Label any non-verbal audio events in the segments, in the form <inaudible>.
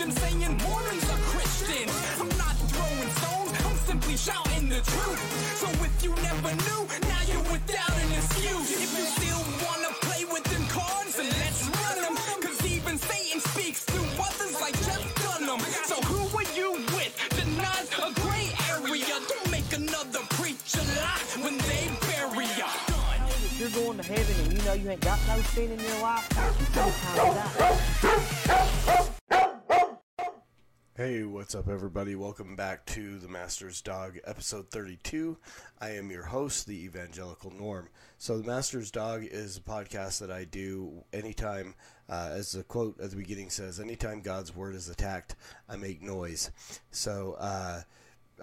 television saying Mormons are Christians. I'm not throwing stones, I'm simply shouting the truth. So if you never knew, now you're without an excuse. If you still wanna play with them cards, then let's run them. Cause even Satan speaks to others like Jeff Dunham. So who are you with? Denies a gray area. Don't make another preacher lie when they bury ya. You're going to heaven and you know you ain't got no sin in your life, it's no time to die. Hey, what's up, everybody? Welcome back to The Master's Dog, episode 32. I am your host, the Evangelical Norm. So, The Master's Dog is a podcast that I do anytime, uh, as the quote at the beginning says, anytime God's word is attacked, I make noise. So, uh,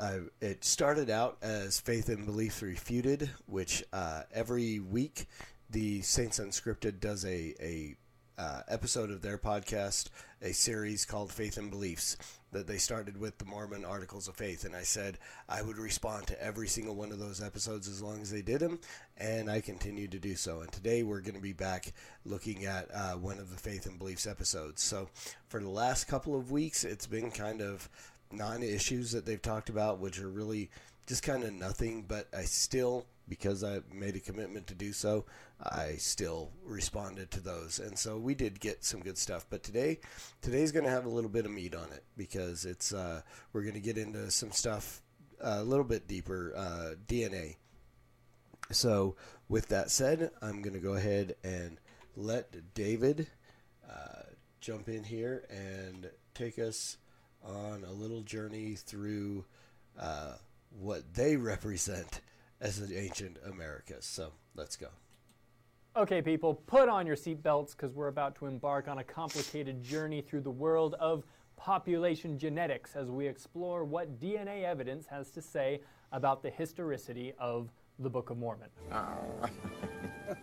I, it started out as Faith and Belief Refuted, which uh, every week the Saints Unscripted does a, a uh, episode of their podcast, a series called Faith and Beliefs that they started with the Mormon Articles of Faith. And I said I would respond to every single one of those episodes as long as they did them, and I continue to do so. And today we're going to be back looking at uh, one of the Faith and Beliefs episodes. So for the last couple of weeks, it's been kind of non issues that they've talked about, which are really just kind of nothing, but I still, because I made a commitment to do so, I still responded to those. And so we did get some good stuff. But today, today's going to have a little bit of meat on it because it's, uh, we're going to get into some stuff a little bit deeper, uh, DNA. So with that said, I'm going to go ahead and let David uh, jump in here and take us on a little journey through uh, what they <laughs> represent as the ancient Americas. So let's go. Okay, people, put on your seatbelts because we're about to embark on a complicated journey through the world of population genetics as we explore what DNA evidence has to say about the historicity of the Book of Mormon. <laughs>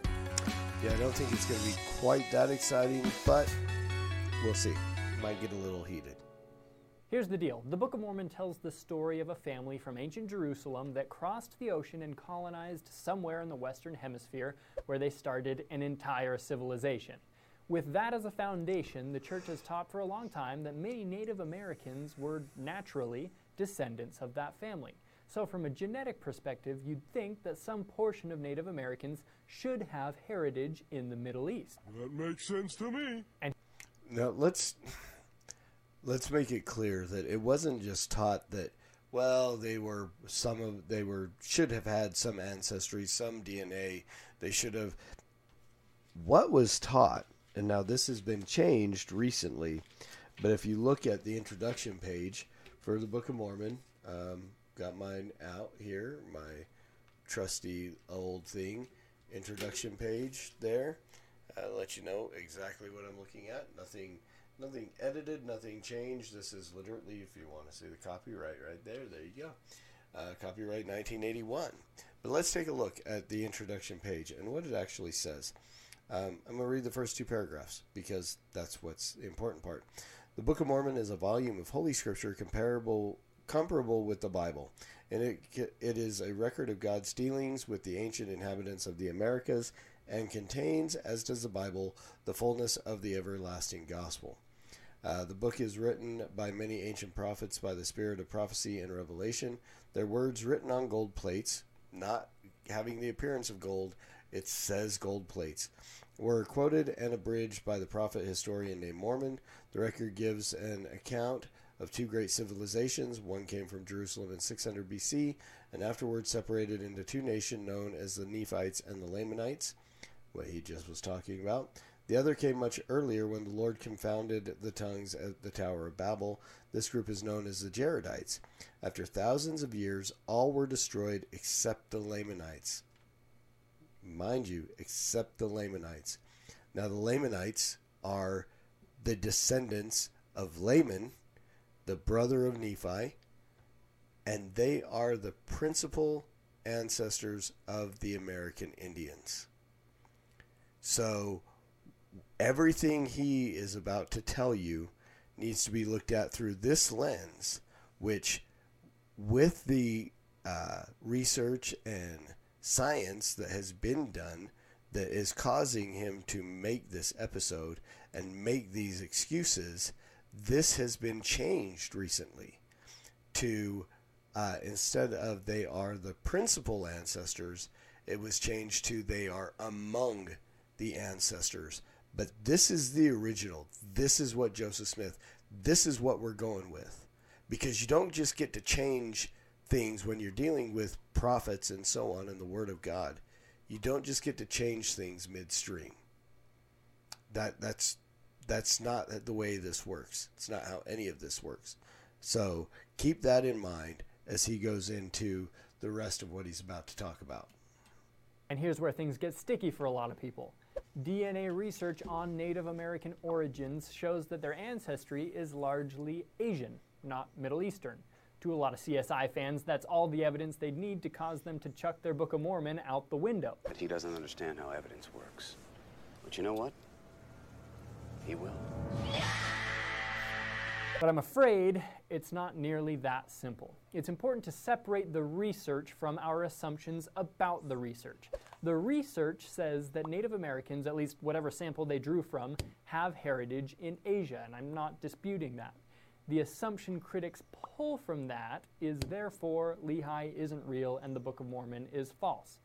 Yeah, I don't think it's going to be quite that exciting, but we'll see. Might get a little heated. Here's the deal the Book of Mormon tells the story of a family from ancient Jerusalem that crossed the ocean and colonized somewhere in the Western Hemisphere where they started an entire civilization. With that as a foundation, the church has taught for a long time that many Native Americans were naturally descendants of that family. So, from a genetic perspective, you'd think that some portion of Native Americans should have heritage in the Middle East. That makes sense to me. And Now let's let's make it clear that it wasn't just taught that well, they were some of they were should have had some ancestry, some DNA. They should have. What was taught, and now this has been changed recently, but if you look at the introduction page for the Book of Mormon, um, got mine out here, my trusty old thing, introduction page there. I'll let you know exactly what I'm looking at. Nothing nothing edited, nothing changed. This is literally, if you want to see the copyright right there, there you go. Uh, copyright 1981. But let's take a look at the introduction page and what it actually says. Um, I'm going to read the first two paragraphs because that's what's the important part. The Book of Mormon is a volume of Holy Scripture comparable comparable with the Bible, and it it is a record of God's dealings with the ancient inhabitants of the Americas and contains, as does the Bible, the fullness of the everlasting gospel. Uh, the book is written by many ancient prophets by the spirit of prophecy and revelation. Their words written on gold plates, not having the appearance of gold, it says gold plates, were quoted and abridged by the prophet historian named Mormon. The record gives an account of two great civilizations. One came from Jerusalem in 600 BC and afterwards separated into two nations known as the Nephites and the Lamanites, what he just was talking about. The other came much earlier when the Lord confounded the tongues at the Tower of Babel. This group is known as the Jaredites. After thousands of years, all were destroyed except the Lamanites. Mind you, except the Lamanites. Now, the Lamanites are the descendants of Laman, the brother of Nephi, and they are the principal ancestors of the American Indians. So, everything he is about to tell you needs to be looked at through this lens, which, with the uh, research and science that has been done, that is causing him to make this episode and make these excuses, this has been changed recently to uh, instead of they are the principal ancestors, it was changed to they are among the ancestors. But this is the original. This is what Joseph Smith, this is what we're going with. Because you don't just get to change things when you're dealing with prophets and so on in the Word of God. You don't just get to change things midstream. That that's that's not the way this works. It's not how any of this works. So keep that in mind as he goes into the rest of what he's about to talk about. And here's where things get sticky for a lot of people. DNA research on Native American origins shows that their ancestry is largely Asian, not Middle Eastern. To a lot of CSI fans, that's all the evidence they'd need to cause them to chuck their Book of Mormon out the window. But he doesn't understand how evidence works. But you know what? He will. But I'm afraid it's not nearly that simple. It's important to separate the research from our assumptions about the research. The research says that Native Americans, at least whatever sample they drew from, have heritage in Asia, and I'm not disputing that. The assumption critics pull from that is therefore Lehi isn't real and the Book of Mormon is false.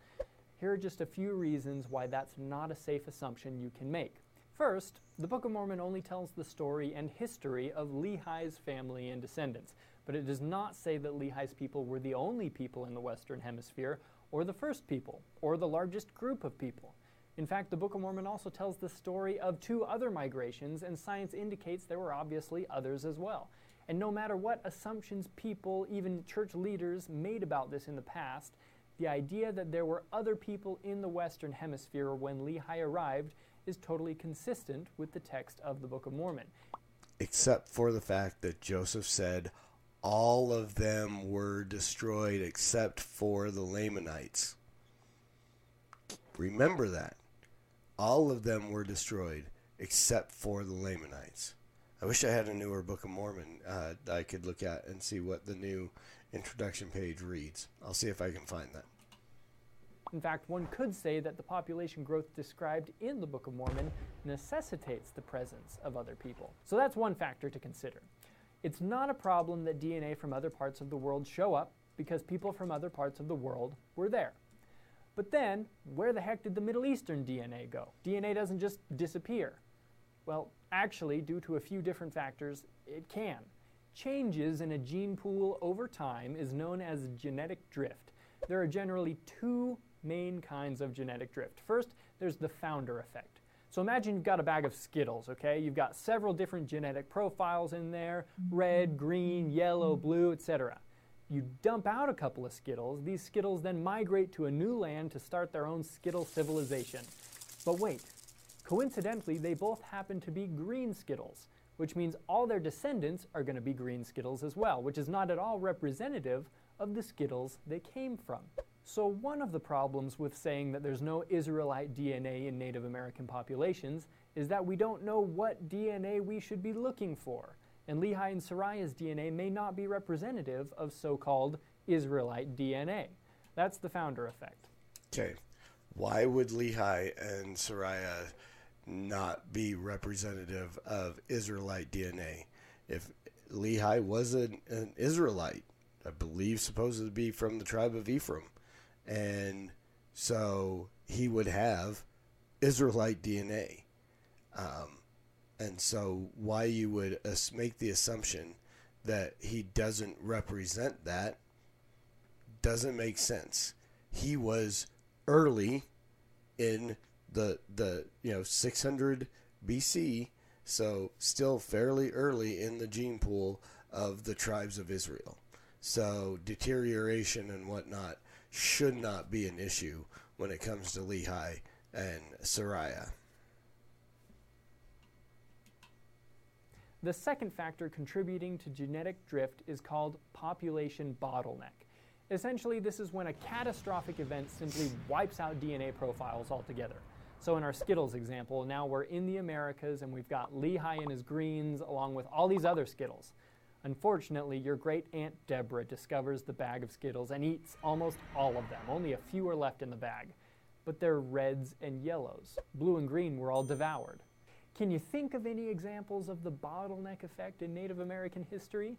Here are just a few reasons why that's not a safe assumption you can make. First, the Book of Mormon only tells the story and history of Lehi's family and descendants, but it does not say that Lehi's people were the only people in the Western Hemisphere, or the first people, or the largest group of people. In fact, the Book of Mormon also tells the story of two other migrations, and science indicates there were obviously others as well. And no matter what assumptions people, even church leaders, made about this in the past, the idea that there were other people in the Western Hemisphere when Lehi arrived is totally consistent with the text of the Book of Mormon. Except for the fact that Joseph said all of them were destroyed except for the Lamanites. Remember that. All of them were destroyed except for the Lamanites. I wish I had a newer Book of Mormon uh, I could look at and see what the new introduction page reads. I'll see if I can find that. In fact, one could say that the population growth described in the Book of Mormon necessitates the presence of other people. So that's one factor to consider. It's not a problem that DNA from other parts of the world show up because people from other parts of the world were there. But then, where the heck did the Middle Eastern DNA go? DNA doesn't just disappear. Well, actually, due to a few different factors, it can. changes in a gene pool over time is known as genetic drift. There are generally two main kinds of genetic drift. First, there's the founder effect. So imagine you've got a bag of Skittles, okay? You've got several different genetic profiles in there red, green, yellow, mm-hmm. blue, etc. You dump out a couple of Skittles. These Skittles then migrate to a new land to start their own Skittle civilization. But wait, coincidentally, they both happen to be green Skittles, which means all their descendants are going to be green Skittles as well, which is not at all representative of the Skittles they came from. So, one of the problems with saying that there's no Israelite DNA in Native American populations is that we don't know what DNA we should be looking for. And Lehi and Sariah's DNA may not be representative of so called Israelite DNA. That's the founder effect. Okay. Why would Lehi and Sariah not be representative of Israelite DNA? If Lehi was an, an Israelite, I believe supposed to be from the tribe of Ephraim, and so he would have Israelite DNA. Um, and so, why you would make the assumption that he doesn't represent that doesn't make sense. He was early in the the you know 600 BC, so still fairly early in the gene pool of the tribes of Israel. So deterioration and whatnot should not be an issue when it comes to Lehi and Sariah. The second factor contributing to genetic drift is called population bottleneck. Essentially, this is when a catastrophic event simply wipes out DNA profiles altogether. So, in our Skittles example, now we're in the Americas and we've got Lehi and his greens along with all these other Skittles. Unfortunately, your great aunt Deborah discovers the bag of Skittles and eats almost all of them. Only a few are left in the bag. But they're reds and yellows. Blue and green were all devoured. Can you think of any examples of the bottleneck effect in Native American history?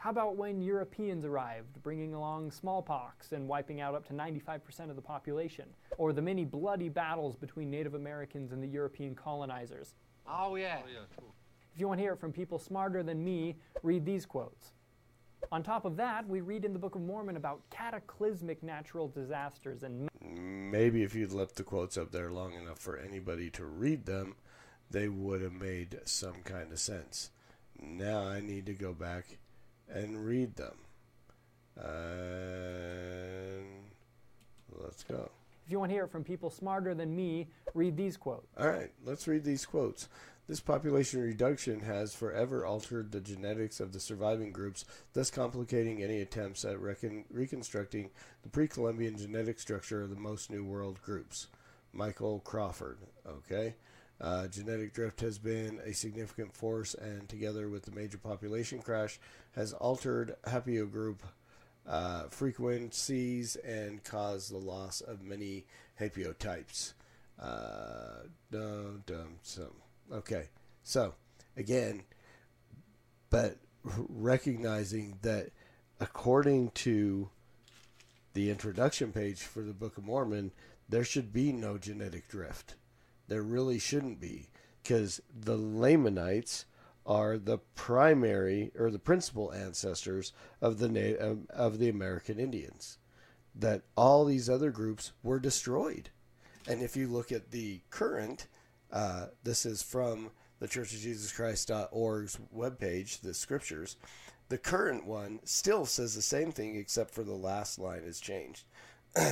How about when Europeans arrived, bringing along smallpox and wiping out up to 95% of the population? Or the many bloody battles between Native Americans and the European colonizers? Oh, yeah. Oh, if you want to hear it from people smarter than me, read these quotes. On top of that, we read in the Book of Mormon about cataclysmic natural disasters and Maybe if you'd left the quotes up there long enough for anybody to read them, they would have made some kind of sense. Now I need to go back and read them. And let's go. If you want to hear it from people smarter than me, read these quotes. All right, let's read these quotes. This population reduction has forever altered the genetics of the surviving groups, thus complicating any attempts at recon- reconstructing the pre Columbian genetic structure of the most New World groups. Michael Crawford. Okay. Uh, genetic drift has been a significant force, and together with the major population crash, has altered haplogroup uh, frequencies and cause the loss of many haplotypes. Uh, dum, dum, some. Okay, so again, but recognizing that according to the introduction page for the Book of Mormon, there should be no genetic drift. There really shouldn't be, because the Lamanites are the primary or the principal ancestors of the of, of the American Indians. That all these other groups were destroyed, and if you look at the current, uh, this is from the Church of Jesus Christ.org's webpage, the scriptures. The current one still says the same thing, except for the last line is changed. <clears throat>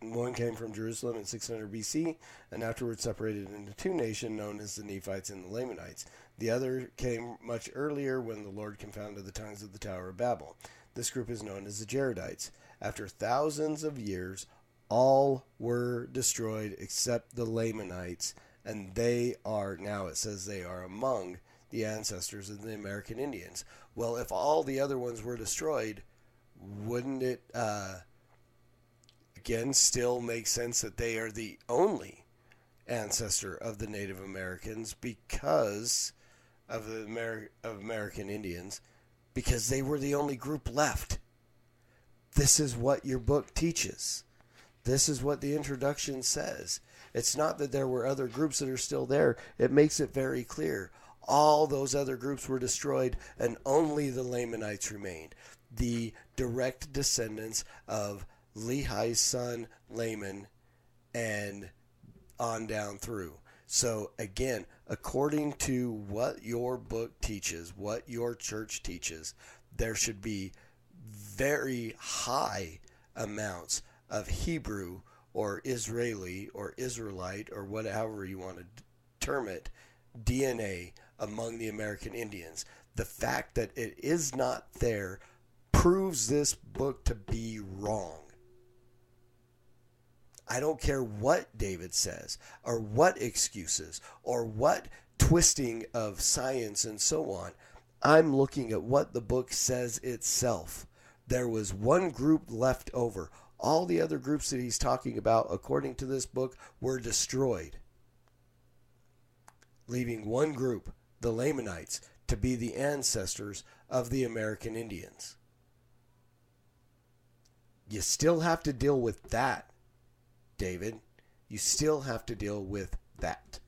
One came from Jerusalem in 600 BC and afterwards separated into two nations known as the Nephites and the Lamanites. The other came much earlier when the Lord confounded the tongues of the Tower of Babel. This group is known as the Jaredites. After thousands of years, all were destroyed except the Lamanites, and they are now, it says they are among the ancestors of the American Indians. Well, if all the other ones were destroyed, wouldn't it uh, again still make sense that they are the only ancestor of the Native Americans because of the Amer- of American Indians because they were the only group left. This is what your book teaches. This is what the introduction says. It's not that there were other groups that are still there. It makes it very clear. All those other groups were destroyed, and only the Lamanites remained. The direct descendants of Lehi's son Laman and on down through. So, again, according to what your book teaches, what your church teaches, there should be very high amounts of Hebrew or Israeli or Israelite or whatever you want to term it DNA among the American Indians. The fact that it is not there proves this book to be wrong. I don't care what David says or what excuses or what twisting of science and so on. I'm looking at what the book says itself. There was one group left over. All the other groups that he's talking about, according to this book, were destroyed, leaving one group, the Lamanites, to be the ancestors of the American Indians. You still have to deal with that, David. You still have to deal with that.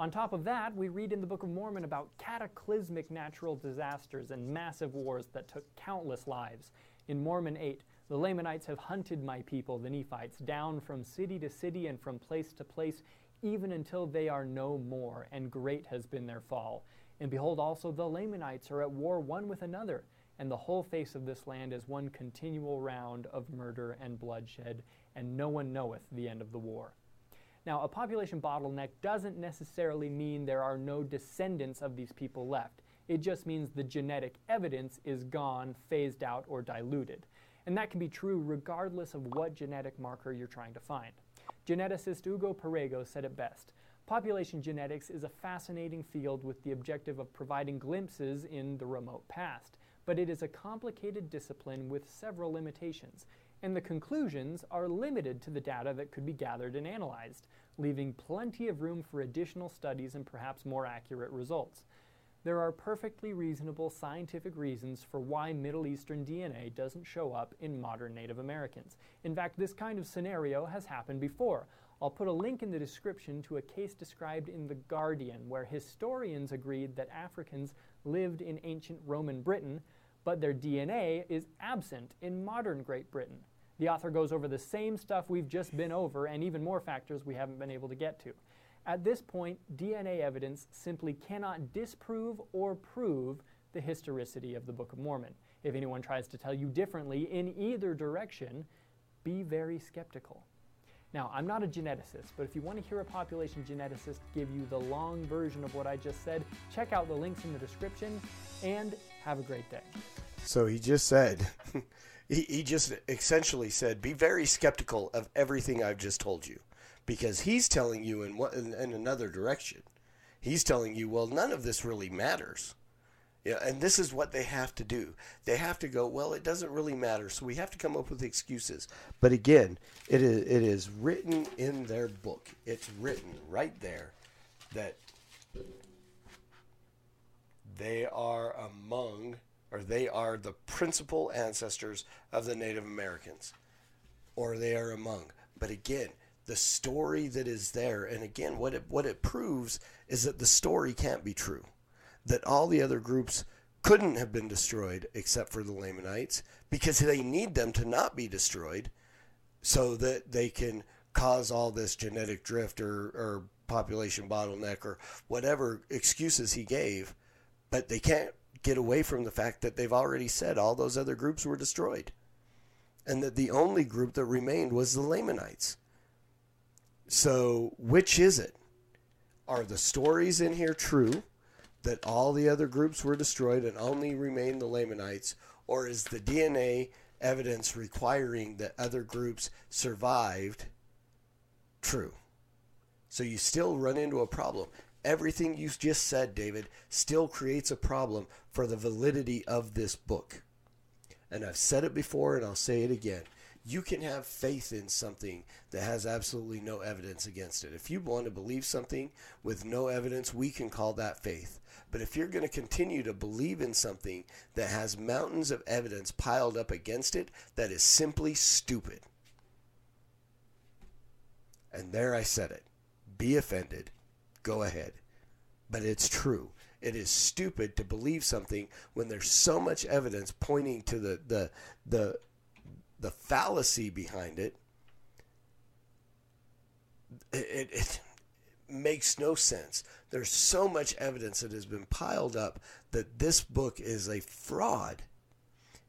On top of that, we read in the Book of Mormon about cataclysmic natural disasters and massive wars that took countless lives. In Mormon 8, the Lamanites have hunted my people, the Nephites, down from city to city and from place to place, even until they are no more, and great has been their fall. And behold, also the Lamanites are at war one with another, and the whole face of this land is one continual round of murder and bloodshed, and no one knoweth the end of the war. Now, a population bottleneck doesn't necessarily mean there are no descendants of these people left. It just means the genetic evidence is gone, phased out, or diluted. And that can be true regardless of what genetic marker you're trying to find. Geneticist Ugo Perego said it best. Population genetics is a fascinating field with the objective of providing glimpses in the remote past, but it is a complicated discipline with several limitations, and the conclusions are limited to the data that could be gathered and analyzed, leaving plenty of room for additional studies and perhaps more accurate results. There are perfectly reasonable scientific reasons for why Middle Eastern DNA doesn't show up in modern Native Americans. In fact, this kind of scenario has happened before. I'll put a link in the description to a case described in The Guardian where historians agreed that Africans lived in ancient Roman Britain, but their DNA is absent in modern Great Britain. The author goes over the same stuff we've just been over and even more factors we haven't been able to get to. At this point, DNA evidence simply cannot disprove or prove the historicity of the Book of Mormon. If anyone tries to tell you differently in either direction, be very skeptical. Now, I'm not a geneticist, but if you want to hear a population geneticist give you the long version of what I just said, check out the links in the description and have a great day. So he just said, <laughs> he, he just essentially said, be very skeptical of everything I've just told you because he's telling you in, what, in, in another direction. He's telling you, well, none of this really matters. Yeah, and this is what they have to do. They have to go, well, it doesn't really matter, so we have to come up with excuses. But again, it is it is written in their book. It's written right there that they are among or they are the principal ancestors of the Native Americans or they are among. But again, the story that is there and again what it what it proves is that the story can't be true that all the other groups couldn't have been destroyed except for the Lamanites because they need them to not be destroyed so that they can cause all this genetic drift or, or population bottleneck or whatever excuses he gave but they can't get away from the fact that they've already said all those other groups were destroyed and that the only group that remained was the Lamanites so, which is it? Are the stories in here true that all the other groups were destroyed and only remain the Lamanites? Or is the DNA evidence requiring that other groups survived true? So, you still run into a problem. Everything you just said, David, still creates a problem for the validity of this book. And I've said it before and I'll say it again you can have faith in something that has absolutely no evidence against it. If you want to believe something with no evidence, we can call that faith. But if you're going to continue to believe in something that has mountains of evidence piled up against it, that is simply stupid. And there I said it. Be offended. Go ahead. But it's true. It is stupid to believe something when there's so much evidence pointing to the the the the fallacy behind it. It, it, it makes no sense. There's so much evidence that has been piled up that this book is a fraud.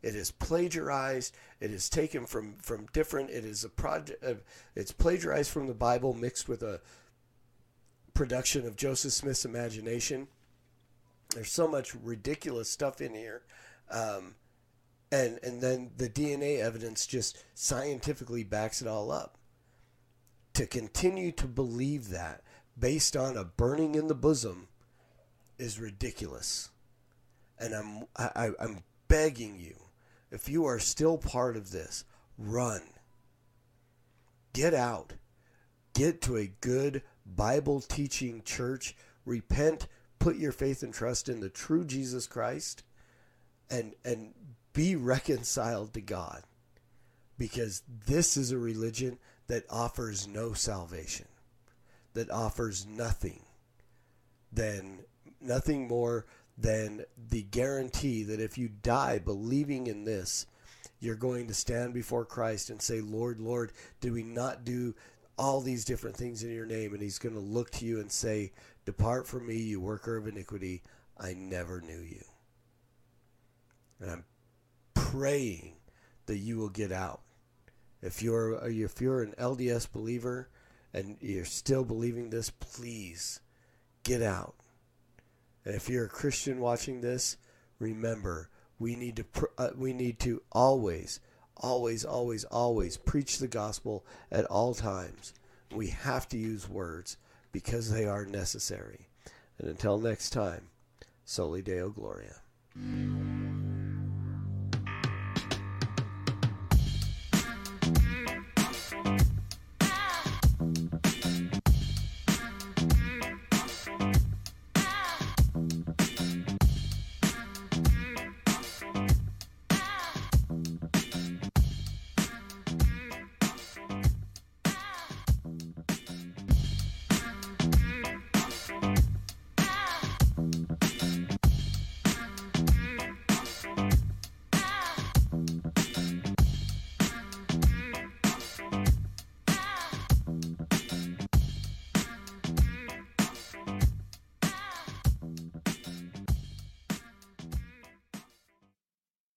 It is plagiarized. It is taken from from different. It is a project. It's plagiarized from the Bible mixed with a production of Joseph Smith's imagination. There's so much ridiculous stuff in here, um, and and then the DNA evidence just scientifically backs it all up. To continue to believe that based on a burning in the bosom is ridiculous, and I'm I, I'm begging you if you are still part of this, run. Get out. Get to a good Bible teaching church. Repent. Put your faith and trust in the true Jesus Christ and and be reconciled to God. Because this is a religion that offers no salvation. That offers nothing than nothing more than the guarantee that if you die believing in this, you're going to stand before Christ and say, Lord, Lord, did we not do all these different things in your name? And he's going to look to you and say, Depart from me, you worker of iniquity. I never knew you. And I'm praying that you will get out. If you're if you're an LDS believer and you're still believing this, please get out. And if you're a Christian watching this, remember we need to pr- uh, we need to always always always always preach the gospel at all times. We have to use words because they are necessary. And until next time, Soli Deo Gloria.